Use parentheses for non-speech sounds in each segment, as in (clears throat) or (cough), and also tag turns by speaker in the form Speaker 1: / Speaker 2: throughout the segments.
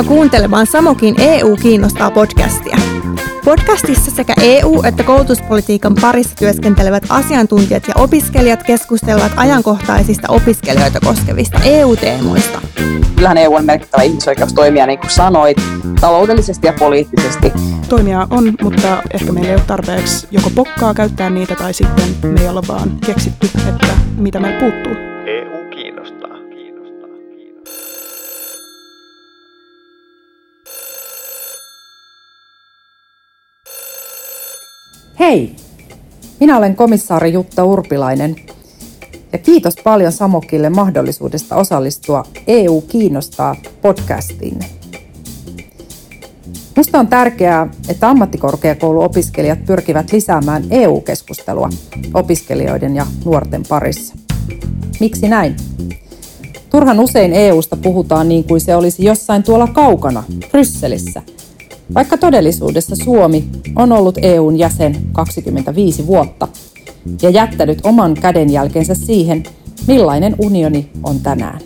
Speaker 1: Tervetuloa kuuntelemaan Samokin EU kiinnostaa podcastia. Podcastissa sekä EU- että koulutuspolitiikan parissa työskentelevät asiantuntijat ja opiskelijat keskustelevat ajankohtaisista opiskelijoita koskevista EU-teemoista.
Speaker 2: Kyllähän EU on merkittävä ihmisoikeustoimija, niin kuin sanoit, taloudellisesti ja poliittisesti.
Speaker 3: Toimia on, mutta ehkä meillä ei ole tarpeeksi joko pokkaa käyttää niitä tai sitten me ei olla vaan keksitty, että mitä meillä puuttuu.
Speaker 4: Hei! Minä olen komissaari Jutta Urpilainen ja kiitos paljon Samokille mahdollisuudesta osallistua EU kiinnostaa podcastiin. Minusta on tärkeää, että ammattikorkeakouluopiskelijat pyrkivät lisäämään EU-keskustelua opiskelijoiden ja nuorten parissa. Miksi näin? Turhan usein EUsta puhutaan niin kuin se olisi jossain tuolla kaukana, Brysselissä, vaikka todellisuudessa Suomi on ollut EUn jäsen 25 vuotta ja jättänyt oman kädenjälkensä siihen, millainen unioni on tänään.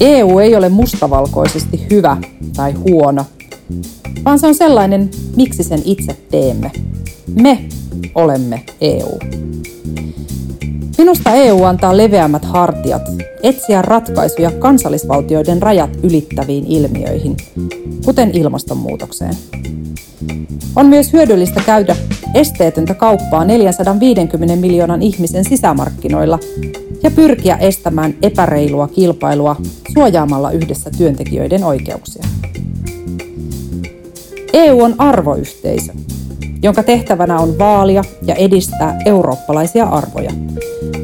Speaker 4: EU ei ole mustavalkoisesti hyvä tai huono, vaan se on sellainen, miksi sen itse teemme. Me olemme EU. Minusta EU antaa leveämmät hartiat etsiä ratkaisuja kansallisvaltioiden rajat ylittäviin ilmiöihin, kuten ilmastonmuutokseen. On myös hyödyllistä käydä esteetöntä kauppaa 450 miljoonan ihmisen sisämarkkinoilla ja pyrkiä estämään epäreilua kilpailua suojaamalla yhdessä työntekijöiden oikeuksia. EU on arvoyhteisö, jonka tehtävänä on vaalia ja edistää eurooppalaisia arvoja,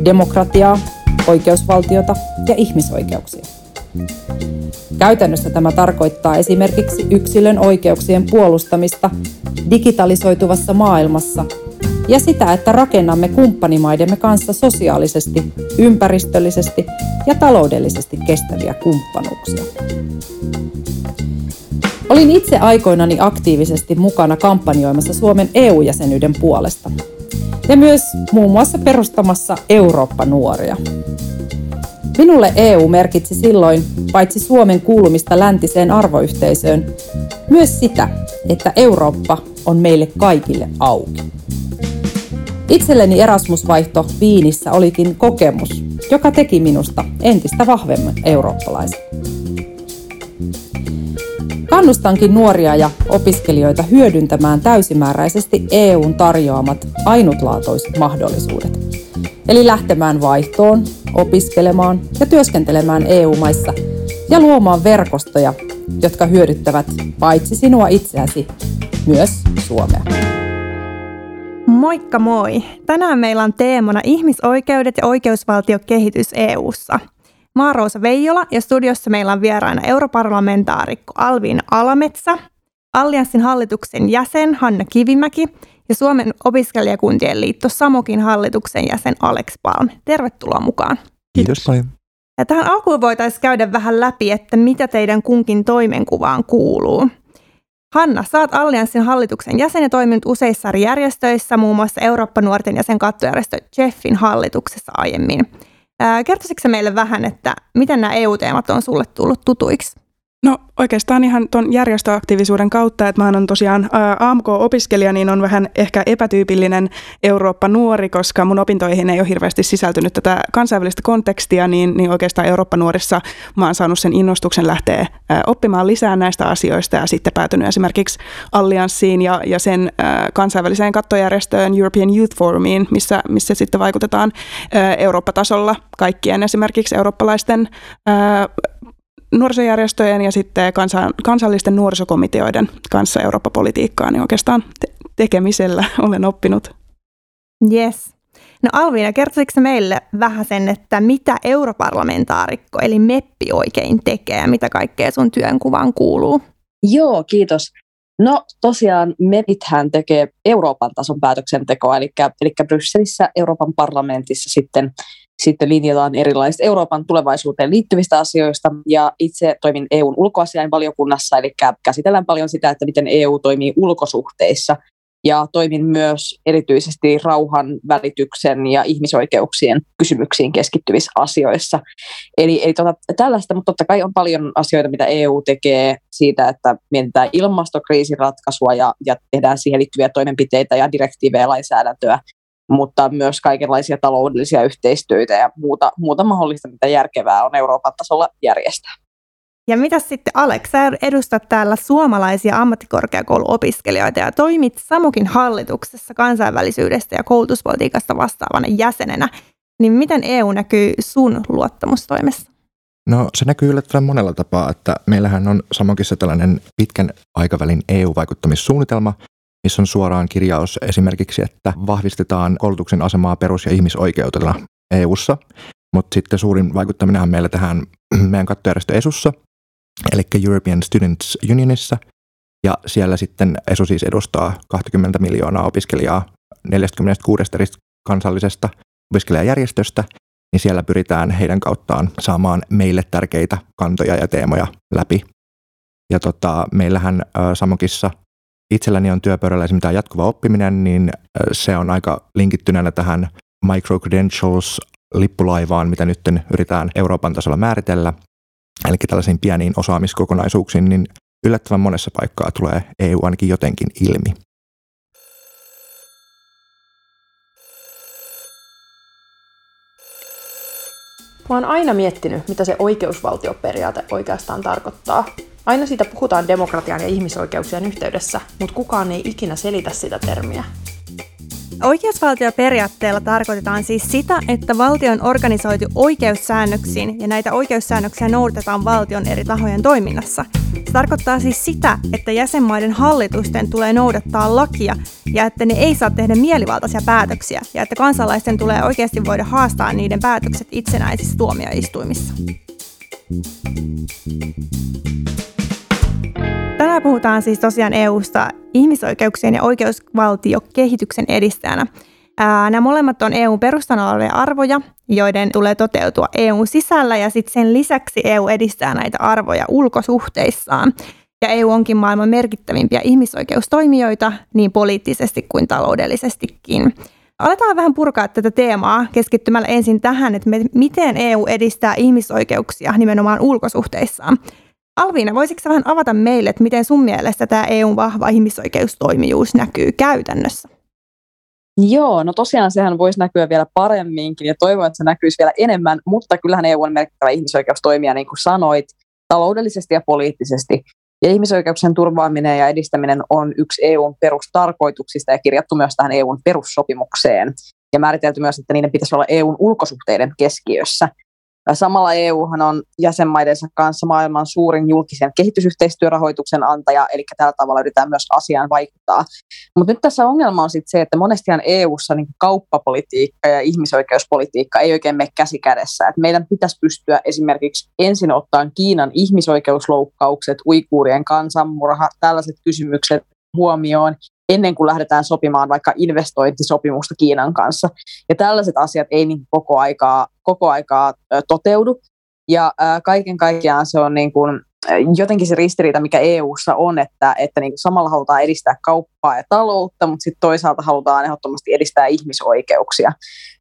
Speaker 4: demokratiaa, oikeusvaltiota ja ihmisoikeuksia. Käytännössä tämä tarkoittaa esimerkiksi yksilön oikeuksien puolustamista digitalisoituvassa maailmassa ja sitä, että rakennamme kumppanimaidemme kanssa sosiaalisesti, ympäristöllisesti ja taloudellisesti kestäviä kumppanuuksia. Olin itse aikoinani aktiivisesti mukana kampanjoimassa Suomen EU-jäsenyyden puolesta ja myös muun muassa perustamassa Eurooppa-nuoria. Minulle EU merkitsi silloin paitsi Suomen kuulumista läntiseen arvoyhteisöön, myös sitä, että Eurooppa on meille kaikille auki. Itselleni Erasmus-vaihto Viinissä olikin kokemus, joka teki minusta entistä vahvemman eurooppalaisen. Kannustankin nuoria ja opiskelijoita hyödyntämään täysimääräisesti EUn tarjoamat ainutlaatuiset mahdollisuudet. Eli lähtemään vaihtoon, opiskelemaan ja työskentelemään EU-maissa ja luomaan verkostoja, jotka hyödyttävät paitsi sinua itseäsi, myös Suomea.
Speaker 1: Moikka moi! Tänään meillä on teemana ihmisoikeudet ja oikeusvaltiokehitys EU:ssa. Mä oon Roosa Veijola ja studiossa meillä on vieraana europarlamentaarikko Alvin Alametsä, Allianssin hallituksen jäsen Hanna Kivimäki ja Suomen opiskelijakuntien liitto Samokin hallituksen jäsen Alex Palm. Tervetuloa mukaan.
Speaker 5: Kiitos paljon.
Speaker 1: Ja tähän alkuun voitaisiin käydä vähän läpi, että mitä teidän kunkin toimenkuvaan kuuluu. Hanna, saat Allianssin hallituksen jäsen ja toiminut useissa eri järjestöissä, muun muassa Eurooppa-nuorten ja sen kattojärjestö Jeffin hallituksessa aiemmin. Kertoisitko meille vähän, että miten nämä EU-teemat on sulle tullut tutuiksi?
Speaker 3: No oikeastaan ihan tuon järjestöaktiivisuuden kautta, että mä olen tosiaan AMK-opiskelija, niin on vähän ehkä epätyypillinen Eurooppa-nuori, koska mun opintoihin ei ole hirveästi sisältynyt tätä kansainvälistä kontekstia, niin, niin oikeastaan Eurooppa-nuorissa mä oon saanut sen innostuksen lähteä oppimaan lisää näistä asioista ja sitten päätynyt esimerkiksi Allianssiin ja, ja sen kansainväliseen kattojärjestöön European Youth Forumiin, missä, missä sitten vaikutetaan Eurooppa-tasolla kaikkien esimerkiksi eurooppalaisten nuorisojärjestöjen ja sitten kansan, kansallisten nuorisokomiteoiden kanssa Eurooppa-politiikkaa, niin oikeastaan te- tekemisellä (laughs) olen oppinut.
Speaker 1: Yes. No Alviina, kertoisitko meille vähän sen, että mitä europarlamentaarikko eli MEPPI oikein tekee ja mitä kaikkea sun työnkuvaan kuuluu?
Speaker 2: Joo, kiitos. No tosiaan MEPithän tekee Euroopan tason päätöksentekoa, eli, eli Brysselissä Euroopan parlamentissa sitten sitten linjataan erilaisista Euroopan tulevaisuuteen liittyvistä asioista. Ja itse toimin EUn ulkoasiainvaliokunnassa, eli käsitellään paljon sitä, että miten EU toimii ulkosuhteissa. ja toimin myös erityisesti rauhan välityksen ja ihmisoikeuksien kysymyksiin keskittyvissä asioissa. Eli, eli tota, tällaista, mutta totta kai on paljon asioita, mitä EU tekee siitä, että mietitään ilmastokriisin ratkaisua ja, ja tehdään siihen liittyviä toimenpiteitä ja direktiivejä lainsäädäntöä, mutta myös kaikenlaisia taloudellisia yhteistyötä ja muuta, muuta mahdollista, mitä järkevää on Euroopan tasolla järjestää.
Speaker 1: Ja mitä sitten Alex, sä edustat täällä suomalaisia ammattikorkeakouluopiskelijoita ja toimit Samukin hallituksessa kansainvälisyydestä ja koulutuspolitiikasta vastaavana jäsenenä. Niin miten EU näkyy sun luottamustoimessa?
Speaker 5: No se näkyy yllättävän monella tapaa, että meillähän on Samokissa tällainen pitkän aikavälin EU-vaikuttamissuunnitelma, missä on suoraan kirjaus esimerkiksi, että vahvistetaan koulutuksen asemaa perus- ja ihmisoikeutena EU:ssa. Mutta sitten suurin vaikuttaminen meillä tähän (clears throat) meidän kattojärjestö ESUssa, eli European Students Unionissa, ja siellä sitten ESU siis edustaa 20 miljoonaa opiskelijaa 46 eri kansallisesta opiskelijajärjestöstä, niin siellä pyritään heidän kauttaan saamaan meille tärkeitä kantoja ja teemoja läpi. Ja tota, meillähän äh, Samokissa itselläni on työpöydällä esimerkiksi jatkuva oppiminen, niin se on aika linkittyneenä tähän microcredentials lippulaivaan, mitä nyt yritetään Euroopan tasolla määritellä. Eli tällaisiin pieniin osaamiskokonaisuuksiin, niin yllättävän monessa paikkaa tulee EU ainakin jotenkin ilmi.
Speaker 6: Mä oon aina miettinyt, mitä se oikeusvaltioperiaate oikeastaan tarkoittaa. Aina siitä puhutaan demokratian ja ihmisoikeuksien yhteydessä, mutta kukaan ei ikinä selitä sitä termiä.
Speaker 1: Oikeusvaltioperiaatteella tarkoitetaan siis sitä, että valtio on organisoitu oikeussäännöksiin ja näitä oikeussäännöksiä noudatetaan valtion eri tahojen toiminnassa. Se tarkoittaa siis sitä, että jäsenmaiden hallitusten tulee noudattaa lakia ja että ne ei saa tehdä mielivaltaisia päätöksiä ja että kansalaisten tulee oikeasti voida haastaa niiden päätökset itsenäisissä tuomioistuimissa. Tänään puhutaan siis tosiaan EUsta ihmisoikeuksien ja oikeusvaltiokehityksen edistäjänä. nämä molemmat on EUn perustana olevia arvoja, joiden tulee toteutua EUn sisällä ja sitten sen lisäksi EU edistää näitä arvoja ulkosuhteissaan. Ja EU onkin maailman merkittävimpiä ihmisoikeustoimijoita niin poliittisesti kuin taloudellisestikin. Aletaan vähän purkaa tätä teemaa keskittymällä ensin tähän, että miten EU edistää ihmisoikeuksia nimenomaan ulkosuhteissaan. Alviina, voisitko vähän avata meille, että miten sun mielestä tämä EUn vahva ihmisoikeustoimijuus näkyy käytännössä?
Speaker 2: Joo, no tosiaan sehän voisi näkyä vielä paremminkin ja toivon, että se näkyisi vielä enemmän, mutta kyllähän EU on merkittävä ihmisoikeustoimija, niin kuin sanoit, taloudellisesti ja poliittisesti. Ja ihmisoikeuksien turvaaminen ja edistäminen on yksi EUn perustarkoituksista ja kirjattu myös tähän EUn perussopimukseen. Ja määritelty myös, että niiden pitäisi olla EUn ulkosuhteiden keskiössä. Samalla EUhan on jäsenmaidensa kanssa maailman suurin julkisen kehitysyhteistyörahoituksen antaja, eli tällä tavalla yritetään myös asiaan vaikuttaa. Mutta nyt tässä ongelma on sitten se, että monestihan EUssa niin kauppapolitiikka ja ihmisoikeuspolitiikka ei oikein mene käsi kädessä. Et meidän pitäisi pystyä esimerkiksi ensin ottamaan Kiinan ihmisoikeusloukkaukset, uikuurien kansanmurha, tällaiset kysymykset huomioon ennen kuin lähdetään sopimaan vaikka investointisopimusta Kiinan kanssa. Ja tällaiset asiat ei niin koko aikaa, koko aikaa toteudu. Ja kaiken kaikkiaan se on niin kuin, jotenkin se ristiriita, mikä EU:ssa on, että, että niin kuin samalla halutaan edistää kauppaa ja taloutta, mutta sitten toisaalta halutaan ehdottomasti edistää ihmisoikeuksia.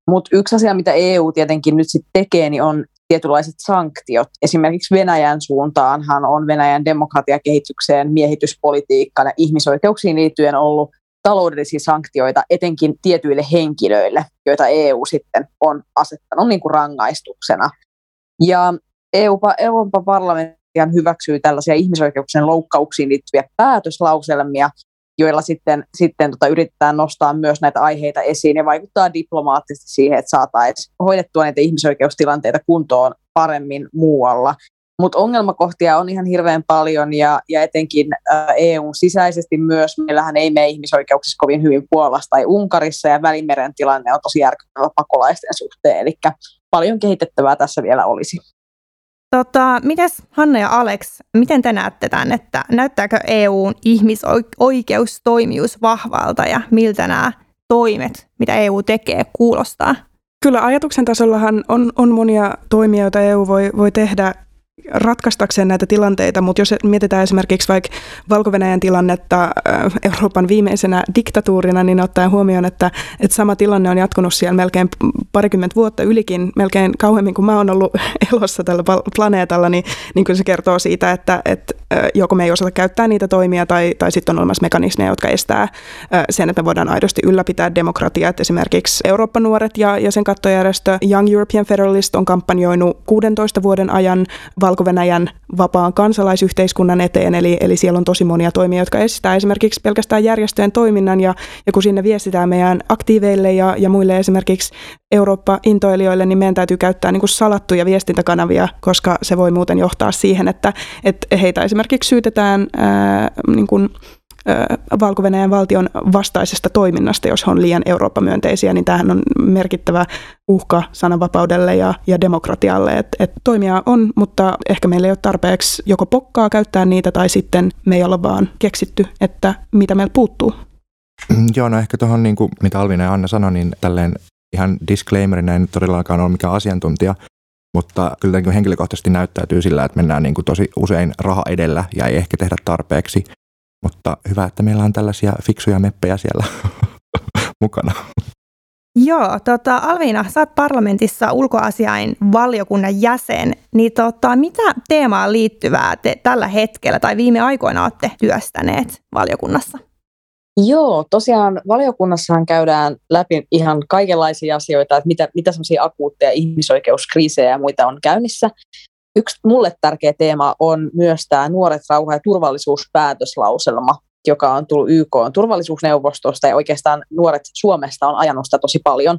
Speaker 2: Mutta yksi asia, mitä EU tietenkin nyt sitten tekee, niin on tietynlaiset sanktiot. Esimerkiksi Venäjän suuntaanhan on Venäjän demokratiakehitykseen, miehityspolitiikkaan ja ihmisoikeuksiin liittyen ollut taloudellisia sanktioita etenkin tietyille henkilöille, joita EU sitten on asettanut niin kuin rangaistuksena. Ja EU, Euroopan parlamentti hyväksyy tällaisia ihmisoikeuksien loukkauksiin liittyviä päätöslauselmia, joilla sitten, sitten tota, yritetään nostaa myös näitä aiheita esiin ja vaikuttaa diplomaattisesti siihen, että saataisiin hoidettua näitä ihmisoikeustilanteita kuntoon paremmin muualla. Mutta ongelmakohtia on ihan hirveän paljon ja, ja etenkin EUn sisäisesti myös. Meillähän ei mene ihmisoikeuksissa kovin hyvin Puolassa tai Unkarissa ja Välimeren tilanne on tosi järkyttävä pakolaisten suhteen. Eli paljon kehitettävää tässä vielä olisi.
Speaker 1: Tota, mites Hanna ja Alex, miten te näette tämän, että näyttääkö EUn ihmisoikeustoimijuus vahvalta ja miltä nämä toimet, mitä EU tekee, kuulostaa?
Speaker 3: Kyllä ajatuksen tasollahan on, on monia toimia, joita EU voi, voi tehdä ratkaistakseen näitä tilanteita, mutta jos mietitään esimerkiksi vaikka valko tilannetta äh, Euroopan viimeisenä diktatuurina, niin ottaen huomioon, että, että sama tilanne on jatkunut siellä melkein parikymmentä vuotta ylikin, melkein kauemmin kuin mä oon ollut (laughs) elossa tällä planeetalla, niin, niin kyllä se kertoo siitä, että, että äh, joko me ei osata käyttää niitä toimia tai, tai sitten on olemassa mekanismeja, jotka estää äh, sen, että me voidaan aidosti ylläpitää demokratiaa. Esimerkiksi Eurooppa-nuoret ja, ja sen kattojärjestö Young European Federalist on kampanjoinut 16 vuoden ajan valko vapaan kansalaisyhteiskunnan eteen, eli, eli siellä on tosi monia toimia, jotka estää esimerkiksi pelkästään järjestöjen toiminnan, ja, ja kun sinne viestitään meidän aktiiveille ja, ja muille esimerkiksi Eurooppa-intoilijoille, niin meidän täytyy käyttää niin kuin salattuja viestintäkanavia, koska se voi muuten johtaa siihen, että, että heitä esimerkiksi syytetään ää, niin kuin valko valtion vastaisesta toiminnasta, jos he on liian Eurooppa-myönteisiä, niin tämähän on merkittävä uhka sananvapaudelle ja, ja demokratialle. Et, et toimia on, mutta ehkä meillä ei ole tarpeeksi joko pokkaa käyttää niitä tai sitten me ei olla vaan keksitty, että mitä meillä puuttuu.
Speaker 5: Mm, joo, no ehkä tuohon, niin kuin, mitä Alvina ja Anna sanoi, niin tälleen ihan disclaimerina en todellakaan ole mikään asiantuntija, mutta kyllä niin henkilökohtaisesti näyttäytyy sillä, että mennään niin kuin tosi usein raha edellä ja ei ehkä tehdä tarpeeksi. Mutta hyvä, että meillä on tällaisia fiksuja meppejä siellä (laughs) mukana.
Speaker 1: Joo, tota, Alviina, sä oot parlamentissa ulkoasiain valiokunnan jäsen, niin tota, mitä teemaan liittyvää te tällä hetkellä tai viime aikoina olette työstäneet valiokunnassa?
Speaker 2: Joo, tosiaan valiokunnassahan käydään läpi ihan kaikenlaisia asioita, että mitä, mitä semmoisia akuutteja ihmisoikeuskriisejä ja muita on käynnissä. Yksi mulle tärkeä teema on myös tämä Nuoret, rauha ja turvallisuuspäätöslauselma, joka on tullut YK on turvallisuusneuvostosta ja oikeastaan nuoret Suomesta on ajanut sitä tosi paljon.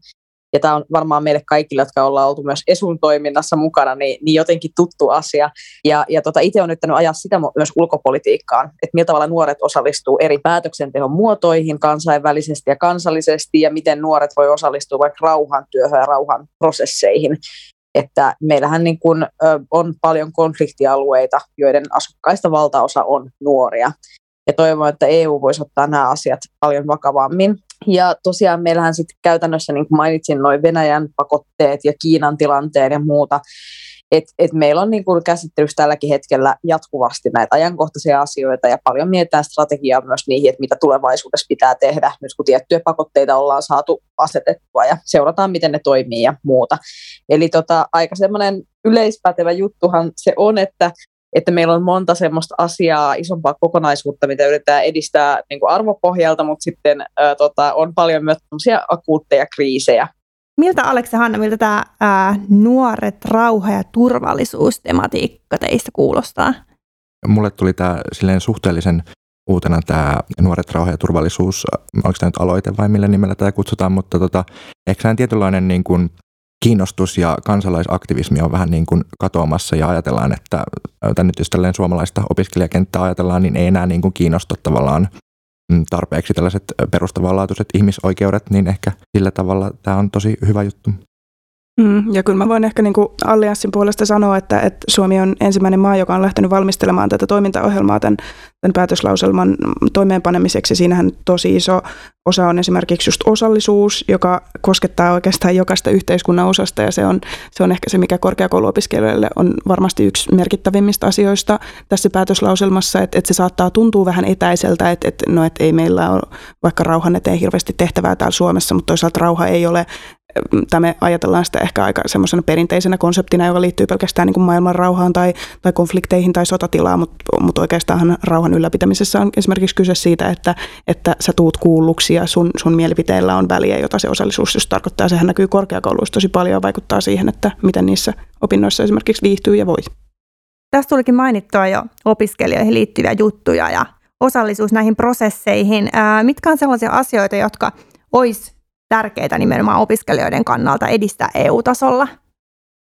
Speaker 2: Ja tämä on varmaan meille kaikille, jotka ollaan oltu myös Esun toiminnassa mukana, niin, niin jotenkin tuttu asia. Ja, ja tota, itse olen yrittänyt ajaa sitä myös ulkopolitiikkaan, että millä tavalla nuoret osallistuu eri päätöksenteon muotoihin kansainvälisesti ja kansallisesti, ja miten nuoret voi osallistua vaikka rauhantyöhön ja rauhan prosesseihin että meillähän niin kuin, on paljon konfliktialueita, joiden asukkaista valtaosa on nuoria. Ja toivon, että EU voisi ottaa nämä asiat paljon vakavammin. Ja tosiaan meillähän sitten käytännössä, niin kuin mainitsin, noin Venäjän pakotteet ja Kiinan tilanteen ja muuta, et, et meillä on niin käsittelyssä tälläkin hetkellä jatkuvasti näitä ajankohtaisia asioita ja paljon mietitään strategiaa myös niihin, että mitä tulevaisuudessa pitää tehdä, nyt kun tiettyjä pakotteita ollaan saatu asetettua ja seurataan, miten ne toimii ja muuta. Eli tota, aika semmoinen yleispätevä juttuhan se on, että että meillä on monta semmoista asiaa, isompaa kokonaisuutta, mitä yritetään edistää niin kuin arvopohjalta, mutta sitten ää, tota, on paljon myös akuutteja kriisejä,
Speaker 1: Miltä Aleksi Hanna, miltä tämä ää, nuoret, rauha ja turvallisuustematiikka teistä kuulostaa?
Speaker 5: Mulle tuli tämä silleen suhteellisen uutena tämä nuoret, rauha ja turvallisuus, onko tämä nyt aloite vai millä nimellä tämä kutsutaan, mutta tota, ehkä tämä tietynlainen niin kuin kiinnostus ja kansalaisaktivismi on vähän niin kuin katoamassa ja ajatellaan, että nyt jos suomalaista opiskelijakenttää ajatellaan, niin ei enää niin kuin kiinnosta tavallaan tarpeeksi tällaiset perustavanlaatuiset ihmisoikeudet, niin ehkä sillä tavalla tämä on tosi hyvä juttu.
Speaker 3: Mm, ja kyllä mä voin ehkä niin kuin Allianssin puolesta sanoa, että, että Suomi on ensimmäinen maa, joka on lähtenyt valmistelemaan tätä toimintaohjelmaa tämän, tämän päätöslauselman toimeenpanemiseksi. Siinähän tosi iso osa on esimerkiksi just osallisuus, joka koskettaa oikeastaan jokaista yhteiskunnan osasta ja se on, se on ehkä se, mikä korkeakouluopiskelijoille on varmasti yksi merkittävimmistä asioista tässä päätöslauselmassa, että, että se saattaa tuntua vähän etäiseltä, että, että, no, että ei meillä ole vaikka rauhan eteen hirveästi tehtävää täällä Suomessa, mutta toisaalta rauha ei ole tai me ajatellaan sitä ehkä aika semmoisena perinteisenä konseptina, joka liittyy pelkästään niin kuin maailman rauhaan tai, tai konflikteihin tai sotatilaan, mutta, mutta oikeastaan rauhan ylläpitämisessä on esimerkiksi kyse siitä, että, että sä tuut kuulluksi ja sun, sun mielipiteillä on väliä, jota se osallisuus just tarkoittaa. Sehän näkyy korkeakouluissa tosi paljon ja vaikuttaa siihen, että miten niissä opinnoissa esimerkiksi viihtyy ja voi.
Speaker 1: Tässä tulikin mainittua jo opiskelijoihin liittyviä juttuja ja osallisuus näihin prosesseihin. Ää, mitkä on sellaisia asioita, jotka olisi tärkeitä nimenomaan opiskelijoiden kannalta edistää EU-tasolla?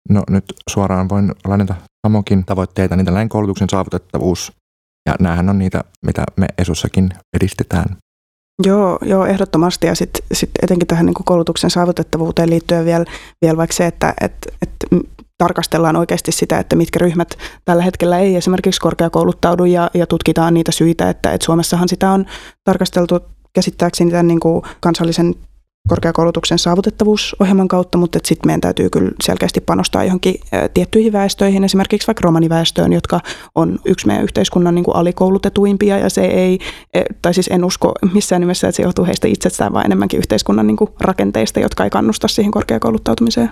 Speaker 5: No nyt suoraan voin lainata samokin tavoitteita, niin tällainen koulutuksen saavutettavuus. Ja näähän on niitä, mitä me ESUssakin edistetään.
Speaker 3: Joo, joo ehdottomasti. Ja sitten sit etenkin tähän niin koulutuksen saavutettavuuteen liittyen vielä, vielä vaikka se, että et, et tarkastellaan oikeasti sitä, että mitkä ryhmät tällä hetkellä ei esimerkiksi korkeakouluttaudu ja, ja tutkitaan niitä syitä, että et Suomessahan sitä on tarkasteltu käsittääkseni tämän niin kuin kansallisen korkeakoulutuksen saavutettavuusohjelman kautta, mutta sitten meidän täytyy kyllä selkeästi panostaa johonkin tiettyihin väestöihin, esimerkiksi vaikka romaniväestöön, jotka on yksi meidän yhteiskunnan niin kuin alikoulutetuimpia ja se ei, e, tai siis en usko missään nimessä, että se johtuu heistä itsestään, vaan enemmänkin yhteiskunnan niin kuin rakenteista, jotka ei kannusta siihen korkeakouluttautumiseen.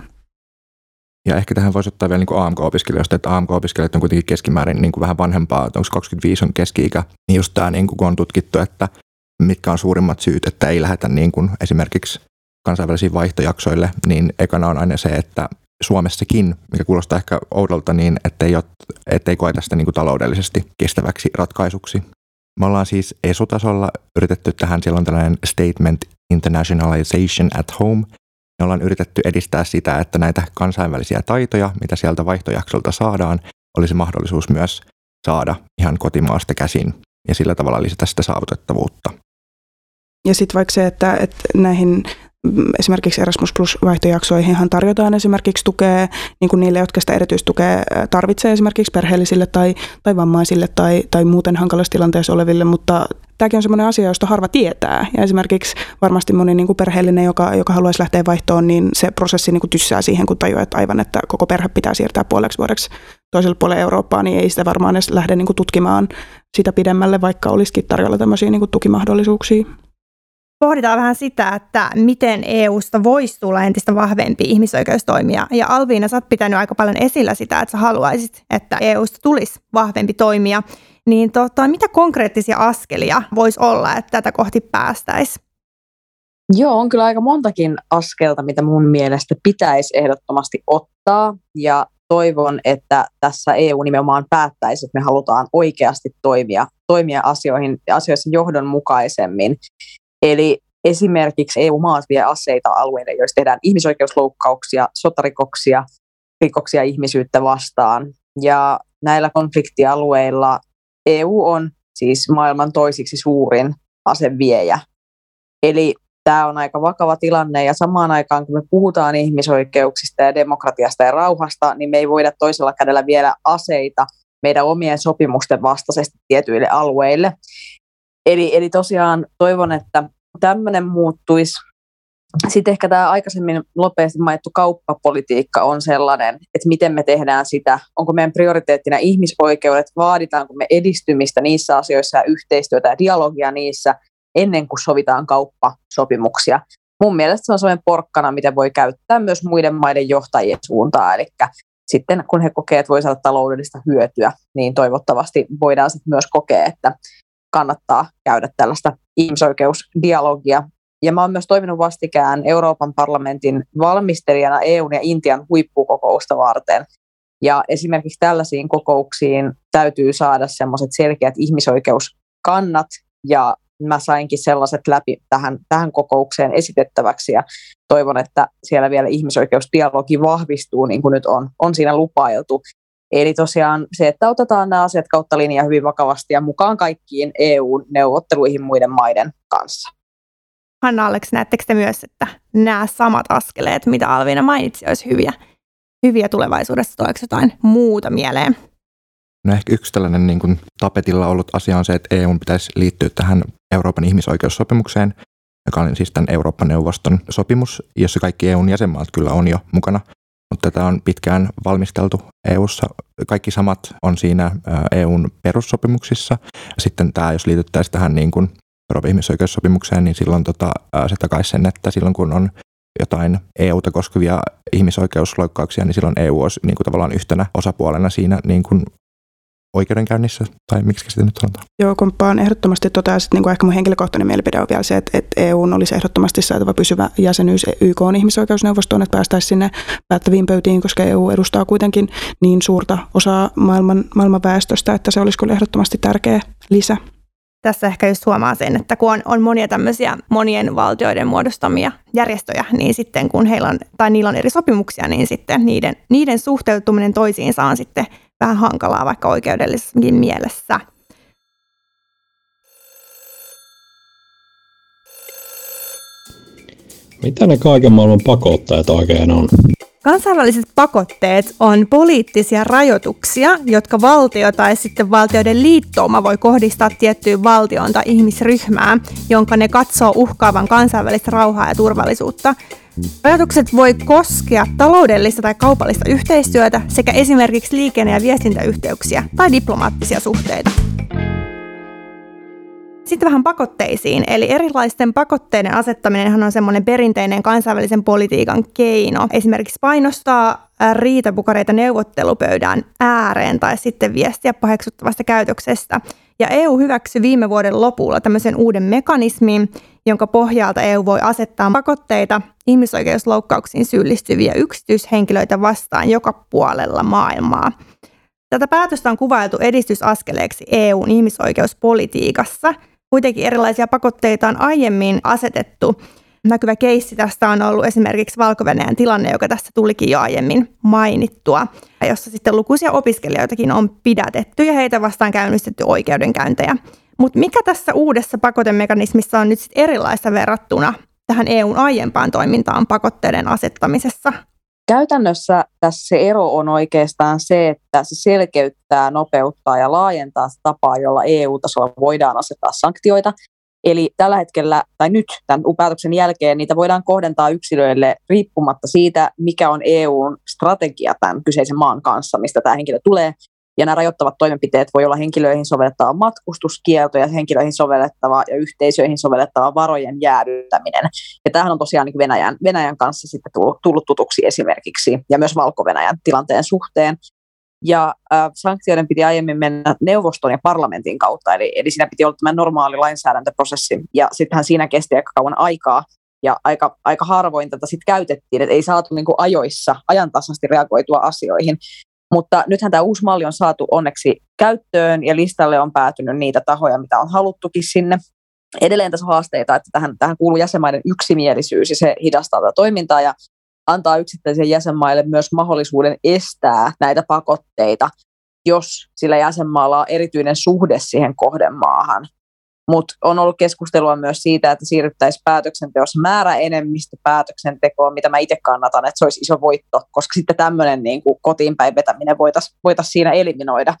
Speaker 5: Ja ehkä tähän voisi ottaa vielä niin AMK-opiskelijoista, että AMK-opiskelijat on kuitenkin keskimäärin niin kuin vähän vanhempaa, että onko 25 on keski-ikä, niin just tämä, niin kuin, on tutkittu, että mitkä on suurimmat syyt, että ei lähdetä niin kuin esimerkiksi kansainvälisiin vaihtojaksoille, niin ekana on aina se, että Suomessakin, mikä kuulostaa ehkä oudolta, niin ettei, ole, ettei koeta sitä niin kuin taloudellisesti kestäväksi ratkaisuksi. Me ollaan siis ESU-tasolla yritetty tähän, siellä on tällainen statement internationalization at home, me ollaan yritetty edistää sitä, että näitä kansainvälisiä taitoja, mitä sieltä vaihtojaksolta saadaan, olisi mahdollisuus myös saada ihan kotimaasta käsin ja sillä tavalla lisätä sitä saavutettavuutta.
Speaker 3: Ja sitten vaikka se, että, että näihin esimerkiksi Erasmus Plus-vaihtojaksoihin tarjotaan esimerkiksi tukea niin kuin niille, jotka sitä erityistukea tarvitsee esimerkiksi perheellisille tai, tai vammaisille tai, tai muuten hankalassa tilanteessa oleville, mutta tämäkin on sellainen asia, josta harva tietää. Ja esimerkiksi varmasti moni niin kuin perheellinen, joka, joka haluaisi lähteä vaihtoon, niin se prosessi niin kuin tyssää siihen, kun tajuaa, että aivan, että koko perhe pitää siirtää puoleksi vuodeksi toiselle puolelle Eurooppaa, niin ei sitä varmaan edes lähde niin kuin tutkimaan sitä pidemmälle, vaikka olisikin tarjolla tämmöisiä niin kuin tukimahdollisuuksia
Speaker 1: pohditaan vähän sitä, että miten EUsta voisi tulla entistä vahvempi ihmisoikeustoimija. Ja Alviina, sä oot pitänyt aika paljon esillä sitä, että sä haluaisit, että EUsta tulisi vahvempi toimija. Niin tota, mitä konkreettisia askelia voisi olla, että tätä kohti päästäisiin?
Speaker 2: Joo, on kyllä aika montakin askelta, mitä mun mielestä pitäisi ehdottomasti ottaa. Ja toivon, että tässä EU nimenomaan päättäisi, että me halutaan oikeasti toimia, toimia asioihin, asioissa johdonmukaisemmin. Eli esimerkiksi EU-maat vie aseita alueille, joissa tehdään ihmisoikeusloukkauksia, sotarikoksia, rikoksia ihmisyyttä vastaan. Ja näillä konfliktialueilla EU on siis maailman toisiksi suurin aseviejä. Eli tämä on aika vakava tilanne ja samaan aikaan kun me puhutaan ihmisoikeuksista ja demokratiasta ja rauhasta, niin me ei voida toisella kädellä vielä aseita meidän omien sopimusten vastaisesti tietyille alueille. Eli, eli tosiaan toivon, että tämmöinen muuttuisi. Sitten ehkä tämä aikaisemmin nopeasti mainittu kauppapolitiikka on sellainen, että miten me tehdään sitä, onko meidän prioriteettina ihmisoikeudet, vaaditaanko me edistymistä niissä asioissa ja yhteistyötä ja dialogia niissä ennen kuin sovitaan kauppasopimuksia. Mun mielestä se on sellainen porkkana, mitä voi käyttää myös muiden maiden johtajien suuntaan, eli sitten kun he kokevat, että voi saada taloudellista hyötyä, niin toivottavasti voidaan sitten myös kokea, että kannattaa käydä tällaista ihmisoikeusdialogia. Ja mä oon myös toiminut vastikään Euroopan parlamentin valmistelijana EUn ja Intian huippukokousta varten. Ja esimerkiksi tällaisiin kokouksiin täytyy saada semmoiset selkeät ihmisoikeuskannat, ja mä sainkin sellaiset läpi tähän, tähän kokoukseen esitettäväksi, ja toivon, että siellä vielä ihmisoikeusdialogi vahvistuu, niin kuin nyt on, on siinä lupailtu. Eli tosiaan se, että otetaan nämä asiat kautta linjaa hyvin vakavasti ja mukaan kaikkiin EU-neuvotteluihin muiden maiden kanssa.
Speaker 1: Hanna Alex, näettekö te myös, että nämä samat askeleet, mitä Alviina mainitsi, olisi hyviä, hyviä tulevaisuudessa? Tuleeko jotain muuta mieleen?
Speaker 5: No ehkä yksi tällainen niin kuin tapetilla ollut asia on se, että EU pitäisi liittyä tähän Euroopan ihmisoikeussopimukseen, joka on siis tämän Euroopan neuvoston sopimus, jossa kaikki EUn jäsenmaat kyllä on jo mukana mutta tätä on pitkään valmisteltu EU:ssa. Kaikki samat on siinä EUn perussopimuksissa. Sitten tämä, jos liityttäisiin tähän niin kuin ihmisoikeussopimukseen, niin silloin tota, se takaisi sen, että silloin kun on jotain EUta koskevia ihmisoikeusloikkauksia, niin silloin EU olisi niin kuin tavallaan yhtenä osapuolena siinä niin kuin oikeudenkäynnissä, tai miksi sitä nyt sanotaan?
Speaker 3: Joo, komppaan ehdottomasti tota, sit, niin ehkä mun henkilökohtainen mielipide on vielä se, että, että EU olisi ehdottomasti saatava pysyvä jäsenyys YK on ihmisoikeusneuvostoon, että päästäisiin sinne päättäviin pöytiin, koska EU edustaa kuitenkin niin suurta osaa maailman, maailman väestöstä, että se olisi kyllä ehdottomasti tärkeä lisä.
Speaker 1: Tässä ehkä just huomaa sen, että kun on, on monia tämmöisiä monien valtioiden muodostamia järjestöjä, niin sitten kun heillä on, tai niillä on eri sopimuksia, niin sitten niiden, niiden suhteutuminen toisiinsa on sitten vähän hankalaa vaikka oikeudellisessakin mielessä.
Speaker 7: Mitä ne kaiken maailman pakotteet oikein on?
Speaker 1: Kansainväliset pakotteet on poliittisia rajoituksia, jotka valtio tai sitten valtioiden liittouma voi kohdistaa tiettyyn valtioon tai ihmisryhmään, jonka ne katsoo uhkaavan kansainvälistä rauhaa ja turvallisuutta. Rajoitukset voi koskea taloudellista tai kaupallista yhteistyötä sekä esimerkiksi liikenne- ja viestintäyhteyksiä tai diplomaattisia suhteita. Sitten vähän pakotteisiin. Eli erilaisten pakotteiden asettaminen on semmoinen perinteinen kansainvälisen politiikan keino. Esimerkiksi painostaa riitapukareita neuvottelupöydän ääreen tai sitten viestiä paheksuttavasta käytöksestä. Ja EU hyväksyi viime vuoden lopulla tämmöisen uuden mekanismin, jonka pohjalta EU voi asettaa pakotteita ihmisoikeusloukkauksiin syyllistyviä yksityishenkilöitä vastaan joka puolella maailmaa. Tätä päätöstä on kuvailtu edistysaskeleeksi EUn ihmisoikeuspolitiikassa – Kuitenkin erilaisia pakotteita on aiemmin asetettu. Näkyvä keissi tästä on ollut esimerkiksi valko tilanne, joka tässä tulikin jo aiemmin mainittua, jossa sitten lukuisia opiskelijoitakin on pidätetty ja heitä vastaan käynnistetty oikeudenkäyntejä. Mutta mikä tässä uudessa pakotemekanismissa on nyt sit erilaista verrattuna tähän EUn aiempaan toimintaan pakotteiden asettamisessa?
Speaker 2: Käytännössä tässä se ero on oikeastaan se, että se selkeyttää, nopeuttaa ja laajentaa sitä tapaa, jolla EU-tasolla voidaan asettaa sanktioita. Eli tällä hetkellä, tai nyt tämän päätöksen jälkeen, niitä voidaan kohdentaa yksilöille riippumatta siitä, mikä on EUn strategia tämän kyseisen maan kanssa, mistä tämä henkilö tulee. Ja nämä rajoittavat toimenpiteet voi olla henkilöihin sovellettava matkustuskielto ja henkilöihin sovellettava ja yhteisöihin sovellettava varojen jäädyttäminen. Ja tämähän on tosiaan niin Venäjän, Venäjän kanssa sitten tullut, tullut tutuksi esimerkiksi ja myös Valko-Venäjän tilanteen suhteen. Ja äh, sanktioiden piti aiemmin mennä neuvoston ja parlamentin kautta, eli, eli siinä piti olla tämä normaali lainsäädäntöprosessi. Ja sittenhän siinä kesti aika kauan aikaa, ja aika, aika harvoin tätä sitten käytettiin, että ei saatu niin kuin ajoissa, ajantasaisesti reagoitua asioihin. Mutta nythän tämä uusi malli on saatu onneksi käyttöön ja listalle on päätynyt niitä tahoja, mitä on haluttukin sinne. Edelleen tässä on haasteita, että tähän, tähän kuuluu jäsenmaiden yksimielisyys ja se hidastaa tätä toimintaa ja antaa yksittäisille jäsenmaille myös mahdollisuuden estää näitä pakotteita, jos sillä jäsenmaalla on erityinen suhde siihen kohdemaahan. Mutta on ollut keskustelua myös siitä, että siirryttäisiin päätöksenteossa määräenemmistö päätöksentekoon, mitä mä itse kannatan, että se olisi iso voitto, koska sitten tämmöinen niin kuin kotiin päin vetäminen voitaisiin voitais siinä eliminoida.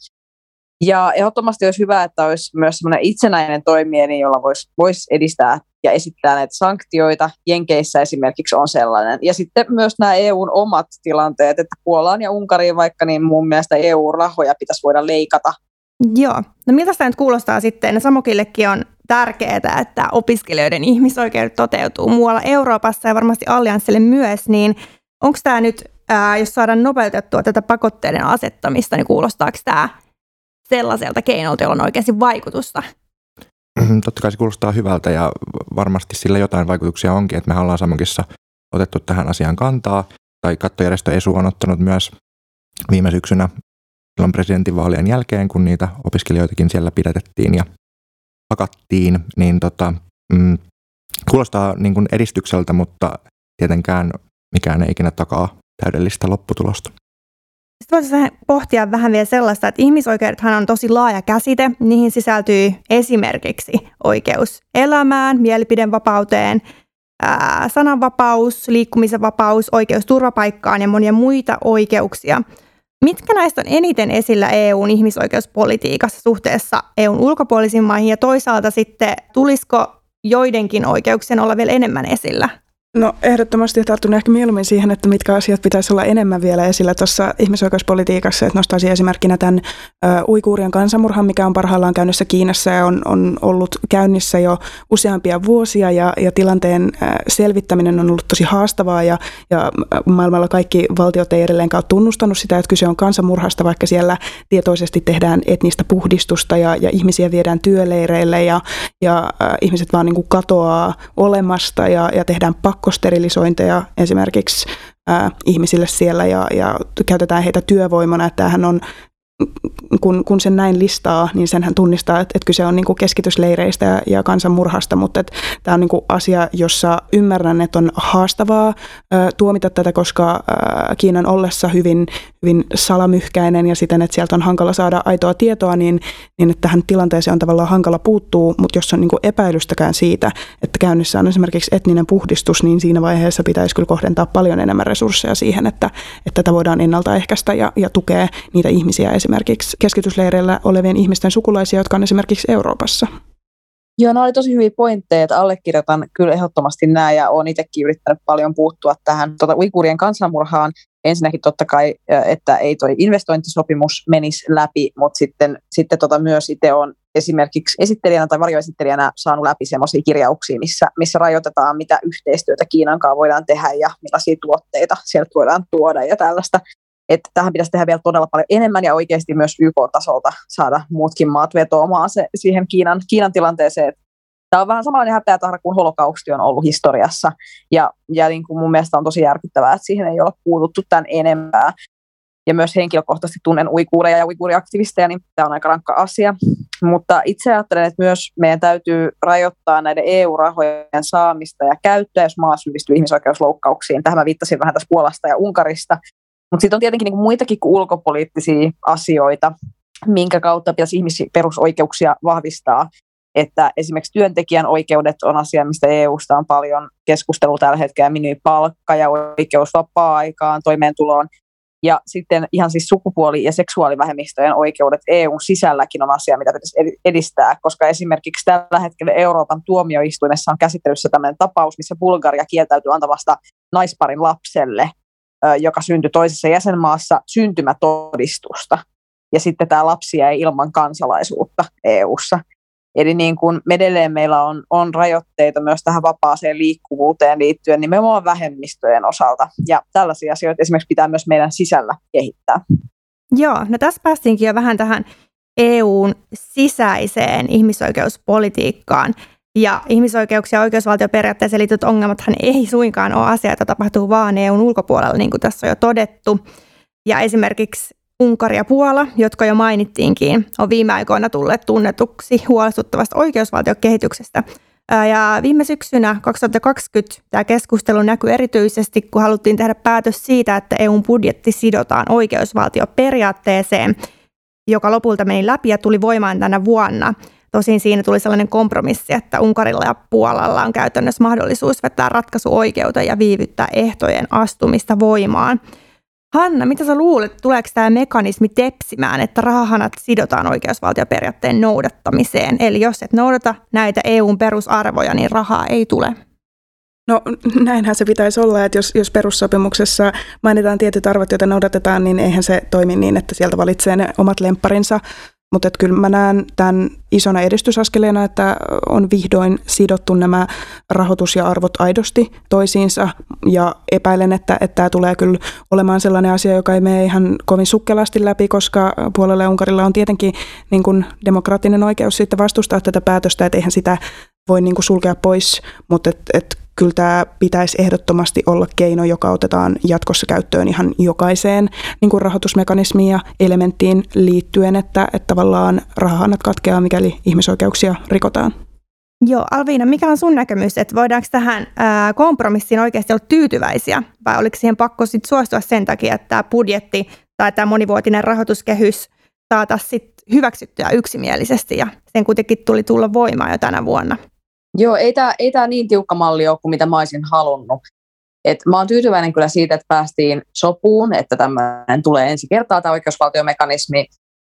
Speaker 2: Ja ehdottomasti olisi hyvä, että olisi myös semmoinen itsenäinen toimija, jolla voisi vois edistää ja esittää näitä sanktioita. Jenkeissä esimerkiksi on sellainen. Ja sitten myös nämä EUn omat tilanteet, että Puolaan ja Unkariin vaikka, niin mun mielestä EU-rahoja pitäisi voida leikata
Speaker 1: Joo. No miltä tämä nyt kuulostaa sitten? Samokillekin on tärkeää, että opiskelijoiden ihmisoikeudet toteutuu muualla Euroopassa ja varmasti Allianssille myös, niin onko tämä nyt, ää, jos saadaan nopeutettua tätä pakotteiden asettamista, niin kuulostaako tämä sellaiselta keinolta, jolla on oikeasti vaikutusta?
Speaker 5: Mm-hmm, totta kai se kuulostaa hyvältä ja varmasti sillä jotain vaikutuksia onkin, että me ollaan Samokissa otettu tähän asiaan kantaa, tai kattojärjestö ESU on ottanut myös viime syksynä silloin presidentinvaalien jälkeen, kun niitä opiskelijoitakin siellä pidätettiin ja hakattiin, niin tota, mm, kuulostaa niin kuin edistykseltä, mutta tietenkään mikään ei ikinä takaa täydellistä lopputulosta.
Speaker 1: Sitten voisi pohtia vähän vielä sellaista, että ihmisoikeudethan on tosi laaja käsite. Niihin sisältyy esimerkiksi oikeus elämään, mielipidevapauteen, ää, sananvapaus, liikkumisen vapaus, oikeus turvapaikkaan ja monia muita oikeuksia – Mitkä näistä on eniten esillä EUn ihmisoikeuspolitiikassa suhteessa EUn ulkopuolisiin maihin ja toisaalta sitten tulisiko joidenkin oikeuksien olla vielä enemmän esillä?
Speaker 3: No ehdottomasti tartun ehkä mieluummin siihen, että mitkä asiat pitäisi olla enemmän vielä esillä tuossa ihmisoikeuspolitiikassa. Että nostaisin esimerkkinä tämän uikuurien kansanmurhan, mikä on parhaillaan käynnissä Kiinassa ja on, on ollut käynnissä jo useampia vuosia ja, ja tilanteen selvittäminen on ollut tosi haastavaa ja, ja maailmalla kaikki valtiot ei edelleenkaan ole tunnustanut sitä, että kyse on kansanmurhasta, vaikka siellä tietoisesti tehdään etnistä puhdistusta ja, ja ihmisiä viedään työleireille ja, ja ihmiset vaan niin kuin katoaa olemasta ja, ja tehdään pakko pakkosterilisointeja esimerkiksi ihmisille siellä ja, ja käytetään heitä työvoimana. Tämähän on kun, kun sen näin listaa, niin senhän tunnistaa, että, että kyse on niin kuin keskitysleireistä ja, ja kansanmurhasta, mutta että tämä on niin kuin asia, jossa ymmärrän, että on haastavaa ö, tuomita tätä, koska ö, Kiinan ollessa hyvin, hyvin salamyhkäinen ja siten, että sieltä on hankala saada aitoa tietoa, niin, niin että tähän tilanteeseen on tavallaan hankala puuttuu, mutta jos on niin kuin epäilystäkään siitä, että käynnissä on esimerkiksi etninen puhdistus, niin siinä vaiheessa pitäisi kyllä kohdentaa paljon enemmän resursseja siihen, että, että tätä voidaan ennaltaehkäistä ja, ja tukea niitä ihmisiä esimerkiksi keskitysleireillä olevien ihmisten sukulaisia, jotka on esimerkiksi Euroopassa.
Speaker 2: Joo, ne oli tosi hyviä pointteja, että allekirjoitan kyllä ehdottomasti nämä ja olen itsekin yrittänyt paljon puuttua tähän tuota, uikurien kansanmurhaan. Ensinnäkin totta kai, että ei toi investointisopimus menisi läpi, mutta sitten, sitten tota myös itse on esimerkiksi esittelijänä tai varjoesittelijänä saanut läpi sellaisia kirjauksia, missä, missä rajoitetaan, mitä yhteistyötä Kiinan kanssa voidaan tehdä ja millaisia tuotteita sieltä voidaan tuoda ja tällaista että tähän pitäisi tehdä vielä todella paljon enemmän ja oikeasti myös YK-tasolta saada muutkin maat vetoamaan se, siihen Kiinan, Kiinan tilanteeseen. Tämä on vähän samanlainen häpeätahra kuin holokausti on ollut historiassa ja, ja niin kuin mun mielestä on tosi järkyttävää, että siihen ei ole puututtu tämän enempää. Ja myös henkilökohtaisesti tunnen uikuureja ja uikuuriaktivisteja, niin tämä on aika rankka asia. Mutta itse ajattelen, että myös meidän täytyy rajoittaa näiden EU-rahojen saamista ja käyttöä, jos maa syyllistyy ihmisoikeusloukkauksiin. Tähän mä viittasin vähän tässä Puolasta ja Unkarista. Mutta sitten on tietenkin niin muitakin kuin ulkopoliittisia asioita, minkä kautta pitäisi ihmisen perusoikeuksia vahvistaa. Että esimerkiksi työntekijän oikeudet on asia, mistä EUsta on paljon keskustelua tällä hetkellä, minimipalkka ja oikeus vapaa-aikaan, toimeentuloon. Ja sitten ihan siis sukupuoli- ja seksuaalivähemmistöjen oikeudet EUn sisälläkin on asia, mitä pitäisi edistää, koska esimerkiksi tällä hetkellä Euroopan tuomioistuimessa on käsittelyssä tämmöinen tapaus, missä Bulgaria kieltäytyy antavasta naisparin lapselle joka syntyi toisessa jäsenmaassa, syntymätodistusta. Ja sitten tämä lapsi jäi ilman kansalaisuutta EU:ssa. Eli niin kuin edelleen meillä on, on rajoitteita myös tähän vapaaseen liikkuvuuteen liittyen nimenomaan vähemmistöjen osalta. Ja tällaisia asioita esimerkiksi pitää myös meidän sisällä kehittää.
Speaker 1: Joo, no tässä päästiinkin jo vähän tähän EUn sisäiseen ihmisoikeuspolitiikkaan. Ja ihmisoikeuksia ja oikeusvaltioperiaatteeseen liittyvät ongelmathan ei suinkaan ole asia, että tapahtuu vaan EUn ulkopuolella, niin kuin tässä on jo todettu. Ja esimerkiksi Unkari ja Puola, jotka jo mainittiinkin, on viime aikoina tulleet tunnetuksi huolestuttavasta oikeusvaltiokehityksestä. Ja viime syksynä 2020 tämä keskustelu näkyi erityisesti, kun haluttiin tehdä päätös siitä, että EUn budjetti sidotaan oikeusvaltioperiaatteeseen, joka lopulta meni läpi ja tuli voimaan tänä vuonna – Tosin siinä tuli sellainen kompromissi, että Unkarilla ja Puolalla on käytännössä mahdollisuus vetää ratkaisuoikeuteen ja viivyttää ehtojen astumista voimaan. Hanna, mitä sä luulet, tuleeko tämä mekanismi tepsimään, että rahahanat sidotaan oikeusvaltioperiaatteen noudattamiseen? Eli jos et noudata näitä EUn perusarvoja, niin rahaa ei tule.
Speaker 3: No näinhän se pitäisi olla, että jos, jos perussopimuksessa mainitaan tietyt arvot, joita noudatetaan, niin eihän se toimi niin, että sieltä valitsee ne omat lempparinsa, mutta kyllä mä näen tämän isona edistysaskeleena, että on vihdoin sidottu nämä rahoitus ja arvot aidosti toisiinsa. Ja epäilen, että, että tämä tulee kyllä olemaan sellainen asia, joka ei mene ihan kovin sukkelasti läpi, koska puolella Unkarilla on tietenkin niin kuin demokraattinen oikeus sitten vastustaa tätä päätöstä, että eihän sitä voi niin kuin sulkea pois, mutta kyllä tämä pitäisi ehdottomasti olla keino, joka otetaan jatkossa käyttöön ihan jokaiseen niin kuin rahoitusmekanismiin ja elementtiin liittyen, että, että tavallaan rahahannat katkeaa, mikäli ihmisoikeuksia rikotaan.
Speaker 1: Joo, Alviina, mikä on sun näkemys, että voidaanko tähän ää, kompromissiin oikeasti olla tyytyväisiä, vai oliko siihen pakko sit suostua sen takia, että tämä budjetti tai tämä monivuotinen rahoituskehys saataisiin hyväksyttyä yksimielisesti, ja sen kuitenkin tuli tulla voimaan jo tänä vuonna?
Speaker 2: Joo, ei tämä ei tää niin tiukka malli ole kuin mitä mä olisin halunnut. Et mä oon tyytyväinen kyllä siitä, että päästiin sopuun, että tämmöinen tulee ensi kertaa tämä oikeusvaltiomekanismi.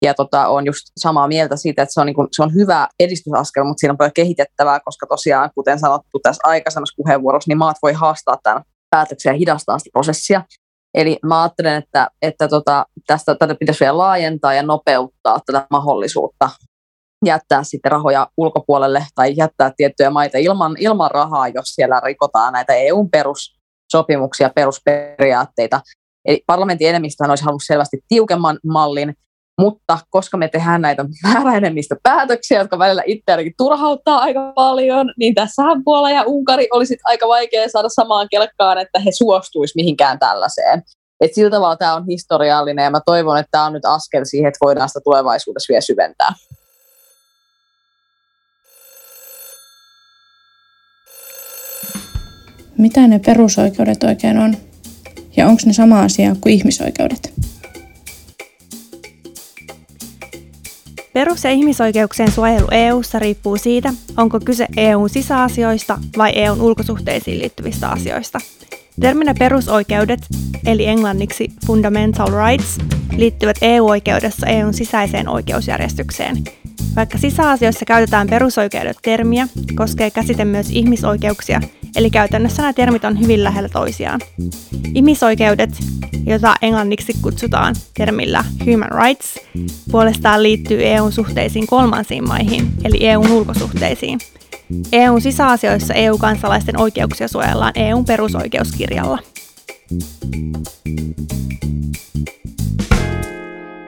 Speaker 2: Ja tota, on just samaa mieltä siitä, että se on, niin kun, se on hyvä edistysaskel, mutta siinä on paljon kehitettävää, koska tosiaan, kuten sanottu tässä aikaisemmassa puheenvuorossa, niin maat voi haastaa tämän päätöksen ja hidastaa sitä prosessia. Eli mä ajattelen, että, että tota, tästä, tätä pitäisi vielä laajentaa ja nopeuttaa tätä mahdollisuutta jättää sitten rahoja ulkopuolelle tai jättää tiettyjä maita ilman, ilman rahaa, jos siellä rikotaan näitä EUn perussopimuksia, perusperiaatteita. Eli parlamentin enemmistöhän olisi halunnut selvästi tiukemman mallin, mutta koska me tehdään näitä määräenemmistöpäätöksiä, jotka välillä itseäänkin turhauttaa aika paljon, niin tässähän Puola ja Unkari olisi aika vaikea saada samaan kelkkaan, että he suostuisi mihinkään tällaiseen. Et sillä tavalla tämä on historiallinen ja mä toivon, että tämä on nyt askel siihen, että voidaan sitä tulevaisuudessa vielä syventää.
Speaker 7: Mitä ne perusoikeudet oikein on? Ja onko ne sama asia kuin ihmisoikeudet?
Speaker 1: Perus- ja ihmisoikeuksien suojelu EU:ssa riippuu siitä, onko kyse EUn sisäasioista vai EUn ulkosuhteisiin liittyvistä asioista. Terminä perusoikeudet, eli englanniksi fundamental rights, liittyvät EU-oikeudessa EUn sisäiseen oikeusjärjestykseen. Vaikka sisäasioissa käytetään perusoikeudet-termiä, koskee käsite myös ihmisoikeuksia, eli käytännössä nämä termit on hyvin lähellä toisiaan. Ihmisoikeudet, jota englanniksi kutsutaan termillä human rights, puolestaan liittyy EUn suhteisiin kolmansiin maihin, eli EUn ulkosuhteisiin. EUn sisäasioissa EU-kansalaisten oikeuksia suojellaan EUn perusoikeuskirjalla.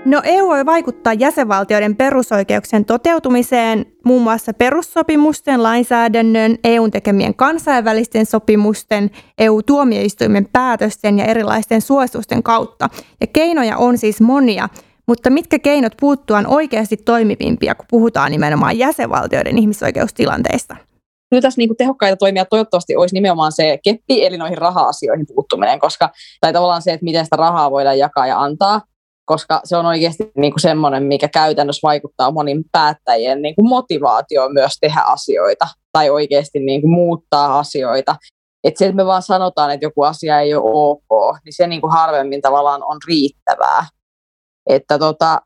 Speaker 1: No EU voi vaikuttaa jäsenvaltioiden perusoikeuksien toteutumiseen muun muassa perussopimusten, lainsäädännön, EUn tekemien kansainvälisten sopimusten, EU-tuomioistuimen päätösten ja erilaisten suositusten kautta. Ja keinoja on siis monia, mutta mitkä keinot puuttua on oikeasti toimivimpia, kun puhutaan nimenomaan jäsenvaltioiden ihmisoikeustilanteista?
Speaker 2: Kyllä tässä niin tehokkaita toimia toivottavasti olisi nimenomaan se keppi, eli noihin raha-asioihin puuttuminen, koska, tai tavallaan se, että miten sitä rahaa voidaan jakaa ja antaa, koska se on oikeasti niin kuin semmoinen, mikä käytännössä vaikuttaa monin päättäjien niin kuin motivaatioon myös tehdä asioita tai oikeasti niin kuin muuttaa asioita. Että se, että me vaan sanotaan, että joku asia ei ole ok, niin se niin kuin harvemmin tavallaan on riittävää. Että tota,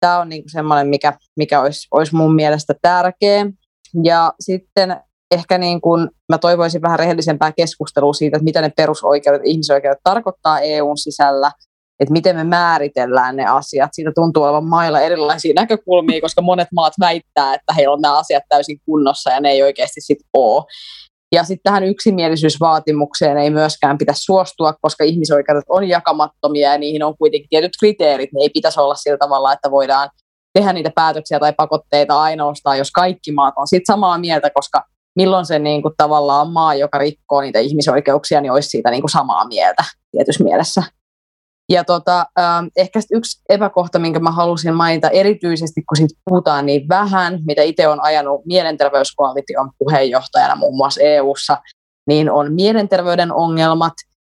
Speaker 2: tämä on niin semmoinen, mikä, mikä olisi, olisi mun mielestä tärkeä. Ja sitten ehkä niin kuin, mä toivoisin vähän rehellisempää keskustelua siitä, että mitä ne perusoikeudet, ihmisoikeudet tarkoittaa EUn sisällä – että miten me määritellään ne asiat. Siitä tuntuu olevan mailla erilaisia näkökulmia, (laughs) koska monet maat väittää, että heillä on nämä asiat täysin kunnossa ja ne ei oikeasti sitten ole. Ja sitten tähän yksimielisyysvaatimukseen ei myöskään pitäisi suostua, koska ihmisoikeudet on jakamattomia ja niihin on kuitenkin tietyt kriteerit. Ne ei pitäisi olla sillä tavalla, että voidaan tehdä niitä päätöksiä tai pakotteita ainoastaan, jos kaikki maat on sitten samaa mieltä, koska milloin se niin kuin tavallaan maa, joka rikkoo niitä ihmisoikeuksia, niin olisi siitä niin kuin samaa mieltä tietyssä mielessä. Ja tota, äh, ehkä yksi epäkohta, minkä mä halusin mainita erityisesti, kun siitä puhutaan niin vähän, mitä itse on ajanut mielenterveyskoalition puheenjohtajana muun muassa EU:ssa, niin on mielenterveyden ongelmat.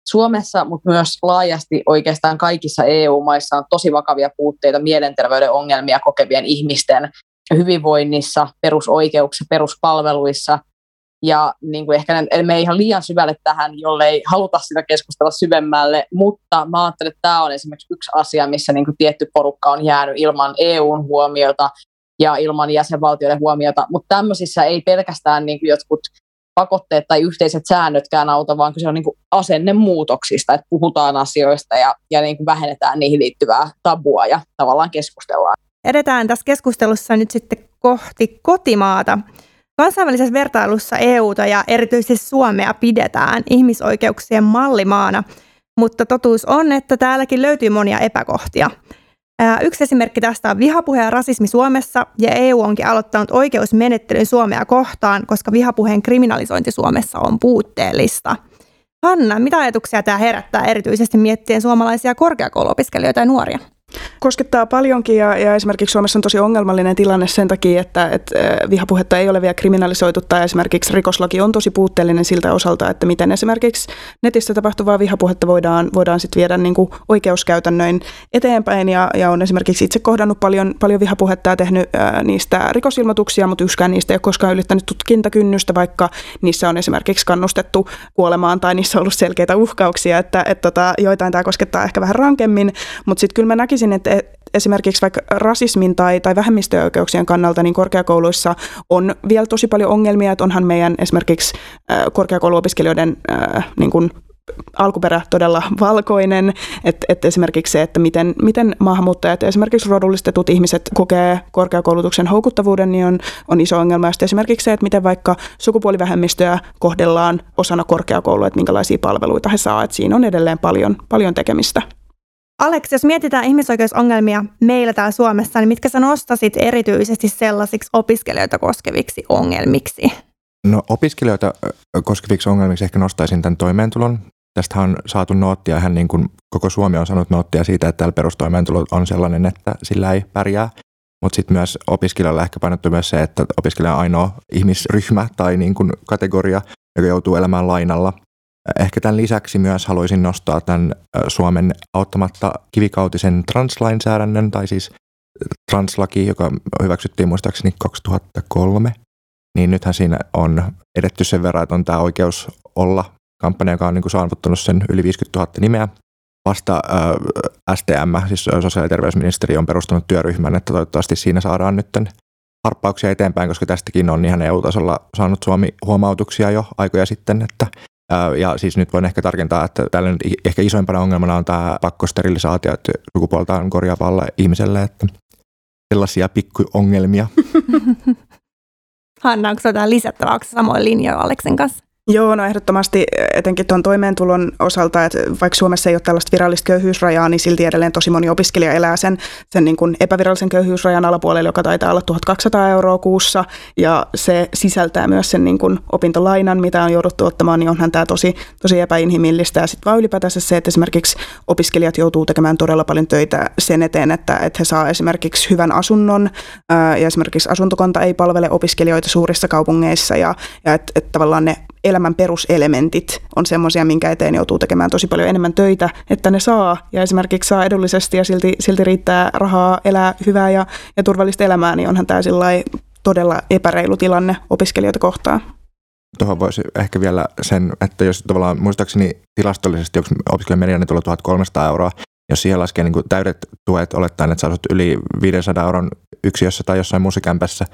Speaker 2: Suomessa, mutta myös laajasti oikeastaan kaikissa EU-maissa on tosi vakavia puutteita mielenterveyden ongelmia kokevien ihmisten hyvinvoinnissa, perusoikeuksissa, peruspalveluissa – ja niin kuin ehkä me ei ihan liian syvälle tähän, jollei haluta sitä keskustella syvemmälle, mutta mä ajattelen, että tämä on esimerkiksi yksi asia, missä niin kuin tietty porukka on jäänyt ilman EUn huomiota ja ilman jäsenvaltioiden huomiota, mutta tämmöisissä ei pelkästään niin kuin jotkut pakotteet tai yhteiset säännötkään auta, vaan kyse on niin kuin asennemuutoksista, että puhutaan asioista ja, ja niin kuin vähennetään niihin liittyvää tabua ja tavallaan keskustellaan.
Speaker 1: Edetään tässä keskustelussa nyt sitten kohti kotimaata. Kansainvälisessä vertailussa EUta ja erityisesti Suomea pidetään ihmisoikeuksien mallimaana, mutta totuus on, että täälläkin löytyy monia epäkohtia. Yksi esimerkki tästä on vihapuhe ja rasismi Suomessa, ja EU onkin aloittanut oikeusmenettelyn Suomea kohtaan, koska vihapuheen kriminalisointi Suomessa on puutteellista. Hanna, mitä ajatuksia tämä herättää erityisesti miettien suomalaisia korkeakouluopiskelijoita ja nuoria?
Speaker 3: Koskettaa paljonkin ja, ja esimerkiksi Suomessa on tosi ongelmallinen tilanne sen takia, että, että vihapuhetta ei ole vielä kriminalisoitu tai esimerkiksi rikoslaki on tosi puutteellinen siltä osalta, että miten esimerkiksi netissä tapahtuvaa vihapuhetta voidaan, voidaan sitten viedä niin kuin oikeuskäytännöin eteenpäin ja, ja on esimerkiksi itse kohdannut paljon, paljon vihapuhetta ja tehnyt ää, niistä rikosilmoituksia, mutta yksikään niistä ei ole koskaan ylittänyt tutkintakynnystä, vaikka niissä on esimerkiksi kannustettu kuolemaan tai niissä on ollut selkeitä uhkauksia, että, että tota, joitain tämä koskettaa ehkä vähän rankemmin, mutta sitten kyllä mä näkisin, että esimerkiksi vaikka rasismin tai, tai vähemmistöoikeuksien kannalta niin korkeakouluissa on vielä tosi paljon ongelmia, että onhan meidän esimerkiksi korkeakouluopiskelijoiden niin kuin alkuperä todella valkoinen, että, että esimerkiksi se, että miten, miten maahanmuuttajat ja esimerkiksi rodullistetut ihmiset kokee korkeakoulutuksen houkuttavuuden, niin on, on iso ongelma. Ja esimerkiksi se, että miten vaikka sukupuolivähemmistöä kohdellaan osana korkeakoulua, että minkälaisia palveluita he saavat, että siinä on edelleen paljon, paljon tekemistä.
Speaker 1: Alex, jos mietitään ihmisoikeusongelmia meillä täällä Suomessa, niin mitkä sä nostasit erityisesti sellaisiksi opiskelijoita koskeviksi ongelmiksi?
Speaker 5: No opiskelijoita koskeviksi ongelmiksi ehkä nostaisin tämän toimeentulon Tästä on saatu noottia, ihan niin kuin koko Suomi on saanut noottia siitä, että täällä perustoimeentulo on sellainen, että sillä ei pärjää. Mutta sitten myös opiskelijalle ehkä painottuu myös se, että opiskelija on ainoa ihmisryhmä tai niin kuin kategoria, joka joutuu elämään lainalla. Ehkä tämän lisäksi myös haluaisin nostaa tämän Suomen auttamatta kivikautisen translainsäädännön, tai siis translaki, joka hyväksyttiin muistaakseni 2003. Niin nythän siinä on edetty sen verran, että on tämä oikeus olla kampanja, joka on niin kuin saavuttanut sen yli 50 000 nimeä. Vasta äh, STM, siis sosiaali- ja terveysministeri, on perustanut työryhmän, että toivottavasti siinä saadaan nyt harppauksia eteenpäin, koska tästäkin on ihan EU-tasolla saanut Suomi huomautuksia jo aikoja sitten, että ja siis nyt voin ehkä tarkentaa, että täällä nyt ehkä isoimpana ongelmana on tämä pakkosterilisaatio sukupuoltaan korjaavalle ihmiselle, että sellaisia pikkuongelmia. (laughs)
Speaker 1: Hanna, onko jotain lisättävää, onko samoin linjoilla Aleksen kanssa?
Speaker 3: Joo, no ehdottomasti etenkin tuon toimeentulon osalta, että vaikka Suomessa ei ole tällaista virallista köyhyysrajaa, niin silti edelleen tosi moni opiskelija elää sen, sen niin kuin epävirallisen köyhyysrajan alapuolella, joka taitaa olla 1200 euroa kuussa, ja se sisältää myös sen niin kuin opintolainan, mitä on jouduttu ottamaan, niin onhan tämä tosi, tosi epäinhimillistä. Ja sitten vaan ylipäätänsä se, että esimerkiksi opiskelijat joutuu tekemään todella paljon töitä sen eteen, että, että he saa esimerkiksi hyvän asunnon, ja esimerkiksi asuntokonta ei palvele opiskelijoita suurissa kaupungeissa, ja, ja että et tavallaan ne elämän peruselementit on semmoisia, minkä eteen joutuu tekemään tosi paljon enemmän töitä, että ne saa ja esimerkiksi saa edullisesti ja silti, silti riittää rahaa elää hyvää ja, ja turvallista elämää, niin onhan tämä todella epäreilu tilanne opiskelijoita kohtaan.
Speaker 5: Tuohon voisi ehkä vielä sen, että jos tavallaan muistaakseni tilastollisesti opiskelijan mediaani tulee 1300 euroa, jos siihen laskee niin kuin täydet tuet, olettaen, että sä asut yli 500 euron yksiössä tai jossain muusikämpässä,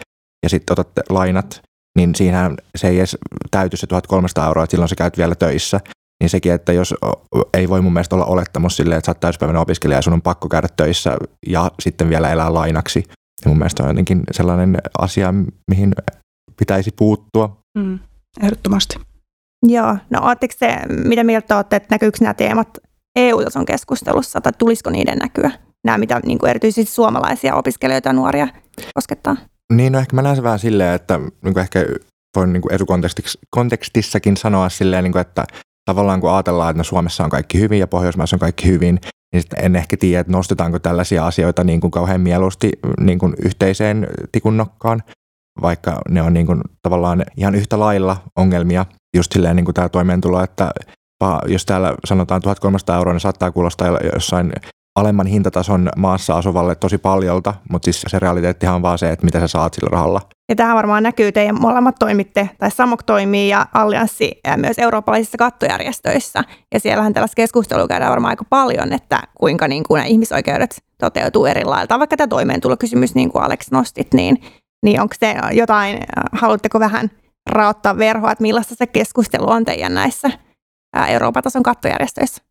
Speaker 5: ja sitten otat lainat, niin siinä se ei edes täyty se 1300 euroa, että silloin sä käyt vielä töissä. Niin sekin, että jos ei voi mun mielestä olla olettamus silleen, että sä oot täyspäiväinen opiskelija ja sun on pakko käydä töissä ja sitten vielä elää lainaksi. Ja mun mielestä on jotenkin sellainen asia, mihin pitäisi puuttua.
Speaker 3: Mm, ehdottomasti.
Speaker 1: Joo, no ootteko se, mitä mieltä olette, että näkyykö nämä teemat EU-tason keskustelussa tai tulisiko niiden näkyä? Nämä, mitä niin kuin erityisesti suomalaisia opiskelijoita ja nuoria koskettaa?
Speaker 5: Niin, no ehkä mä näen se vähän silleen, että niin kuin ehkä voin niin kuin etukontekstissakin sanoa silleen, niin kuin, että tavallaan kun ajatellaan, että no Suomessa on kaikki hyvin ja Pohjoismaissa on kaikki hyvin, niin en ehkä tiedä, että nostetaanko tällaisia asioita niin kuin kauhean mieluusti niin kuin yhteiseen tikunnokkaan, vaikka ne on niin kuin tavallaan ihan yhtä lailla ongelmia. Just silleen niin kuin tämä toimeentulo, että jos täällä sanotaan 1300 euroa, niin saattaa kuulostaa jossain alemman hintatason maassa asuvalle tosi paljolta, mutta siis se realiteettihan on vaan se, että mitä sä saat sillä rahalla.
Speaker 1: Ja tähän varmaan näkyy, teidän molemmat toimitte, tai Samok toimii ja Allianssi ja myös eurooppalaisissa kattojärjestöissä. Ja siellähän tällaista keskustelua käydään varmaan aika paljon, että kuinka niin kuin ihmisoikeudet toteutuu eri lailla. Vaikka tämä toimeentulokysymys, niin kuin Alex nostit, niin, niin onko se jotain, haluatteko vähän raottaa verhoa, että millaista se keskustelu on teidän näissä Euroopan tason kattojärjestöissä?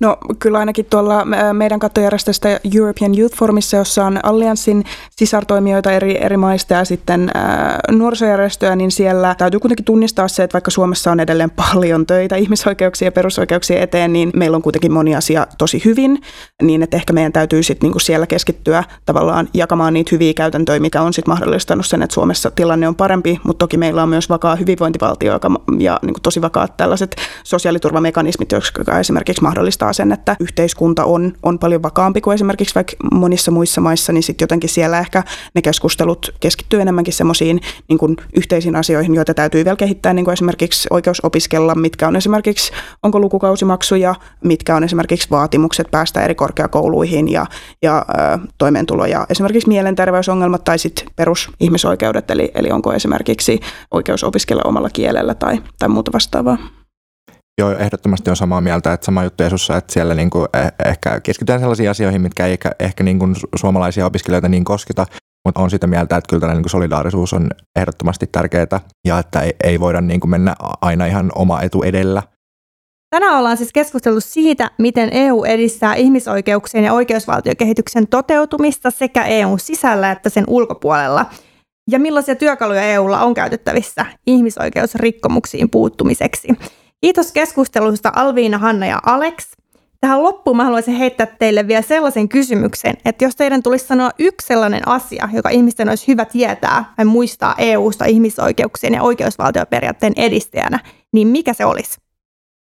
Speaker 3: No kyllä ainakin tuolla meidän kattojärjestöstä European Youth Forumissa, jossa on Allianssin sisartoimijoita eri, eri maista ja sitten ää, nuorisojärjestöjä, niin siellä täytyy kuitenkin tunnistaa se, että vaikka Suomessa on edelleen paljon töitä ihmisoikeuksien ja perusoikeuksien eteen, niin meillä on kuitenkin moni asia tosi hyvin, niin että ehkä meidän täytyy sitten niinku siellä keskittyä tavallaan jakamaan niitä hyviä käytäntöjä, mikä on sitten mahdollistanut sen, että Suomessa tilanne on parempi, mutta toki meillä on myös vakaa hyvinvointivaltio joka, ja niinku tosi vakaat tällaiset sosiaaliturvamekanismit, jotka esimerkiksi mahdollistaa mahdollistaa sen, että yhteiskunta on, on paljon vakaampi kuin esimerkiksi vaikka monissa muissa maissa, niin sitten jotenkin siellä ehkä ne keskustelut keskittyy enemmänkin semmoisiin niin yhteisiin asioihin, joita täytyy vielä kehittää, niin kuin esimerkiksi oikeus opiskella, mitkä on esimerkiksi, onko lukukausimaksuja, mitkä on esimerkiksi vaatimukset päästä eri korkeakouluihin ja, ja ö, toimeentulo ja esimerkiksi mielenterveysongelmat tai sitten perusihmisoikeudet, eli, eli onko esimerkiksi oikeus opiskella omalla kielellä tai, tai muuta vastaavaa.
Speaker 5: Joo, ehdottomasti on samaa mieltä, että sama juttu Esussa, että siellä niin kuin eh, ehkä keskitytään sellaisiin asioihin, mitkä ei ehkä, ehkä niin kuin suomalaisia opiskelijoita niin kosketa, mutta on sitä mieltä, että kyllä tällainen niin solidaarisuus on ehdottomasti tärkeää ja että ei, ei voida niin kuin mennä aina ihan oma etu edellä.
Speaker 1: Tänään ollaan siis keskustellut siitä, miten EU edistää ihmisoikeuksien ja oikeusvaltiokehityksen toteutumista sekä EUn sisällä että sen ulkopuolella. Ja millaisia työkaluja EUlla on käytettävissä ihmisoikeusrikkomuksiin puuttumiseksi. Kiitos keskustelusta Alviina, Hanna ja Alex. Tähän loppuun mä haluaisin heittää teille vielä sellaisen kysymyksen, että jos teidän tulisi sanoa yksi sellainen asia, joka ihmisten olisi hyvä tietää tai muistaa EU-sta ihmisoikeuksien ja oikeusvaltioperiaatteen edistäjänä, niin mikä se olisi?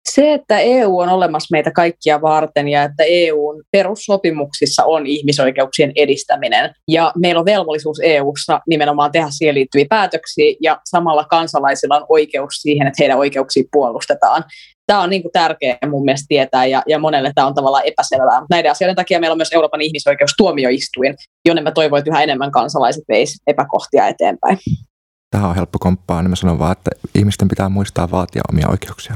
Speaker 2: Se, että EU on olemassa meitä kaikkia varten ja että EUn perussopimuksissa on ihmisoikeuksien edistäminen. Ja meillä on velvollisuus EUssa nimenomaan tehdä siihen liittyviä päätöksiä ja samalla kansalaisilla on oikeus siihen, että heidän oikeuksia puolustetaan. Tämä on niin kuin tärkeää mun mielestä tietää ja, ja monelle tämä on tavallaan epäselvää. Näiden asioiden takia meillä on myös Euroopan ihmisoikeustuomioistuin, jonne mä toivoin, että yhä enemmän kansalaiset veisi epäkohtia eteenpäin.
Speaker 5: Tähän on helppo komppaa, niin mä sanon vaan, että ihmisten pitää muistaa vaatia omia oikeuksia.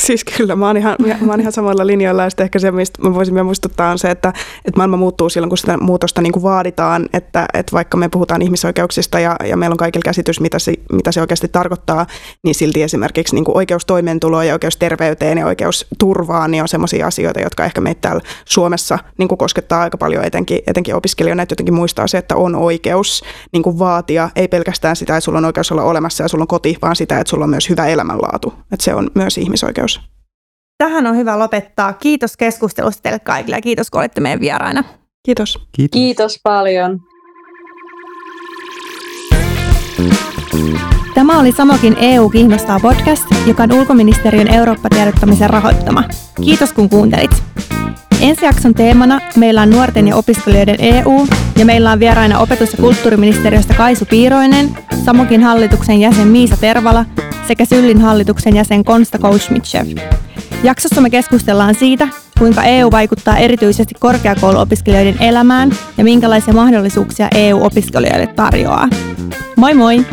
Speaker 5: (laughs)
Speaker 3: Siis kyllä, mä oon ihan, mä oon ihan samalla linjalla ja sitten ehkä se, mistä mä voisin vielä muistuttaa on se, että, että maailma muuttuu silloin, kun sitä muutosta niin kuin vaaditaan, että, että vaikka me puhutaan ihmisoikeuksista ja, ja meillä on kaikilla käsitys, mitä se, mitä se oikeasti tarkoittaa, niin silti esimerkiksi niin kuin oikeus toimeentuloon ja oikeus terveyteen ja oikeus turvaan niin on sellaisia asioita, jotka ehkä meitä täällä Suomessa niin kuin koskettaa aika paljon etenkin, etenkin opiskelijoina, että jotenkin muistaa se, että on oikeus niin kuin vaatia, ei pelkästään sitä, että sulla on oikeus olla olemassa ja sulla on koti, vaan sitä, että sulla on myös hyvä elämänlaatu. Että se on myös ihmisoikeus.
Speaker 1: Tähän on hyvä lopettaa. Kiitos keskustelusta teille kaikille ja kiitos kun olitte meidän vieraina.
Speaker 3: Kiitos.
Speaker 5: Kiitos.
Speaker 2: Kiitos paljon.
Speaker 1: Tämä oli Samokin EU kiinnostaa podcast, joka on ulkoministeriön Eurooppa-tiedottamisen rahoittama. Kiitos kun kuuntelit. Ensi jakson teemana meillä on nuorten ja opiskelijoiden EU ja meillä on vieraina opetus- ja kulttuuriministeriöstä Kaisu Piiroinen, Samokin hallituksen jäsen Miisa Tervala sekä Syllin hallituksen jäsen Konsta Kouchmitschev. Jaksossa me keskustellaan siitä, kuinka EU vaikuttaa erityisesti korkeakouluopiskelijoiden elämään ja minkälaisia mahdollisuuksia EU opiskelijoille tarjoaa. Moi moi!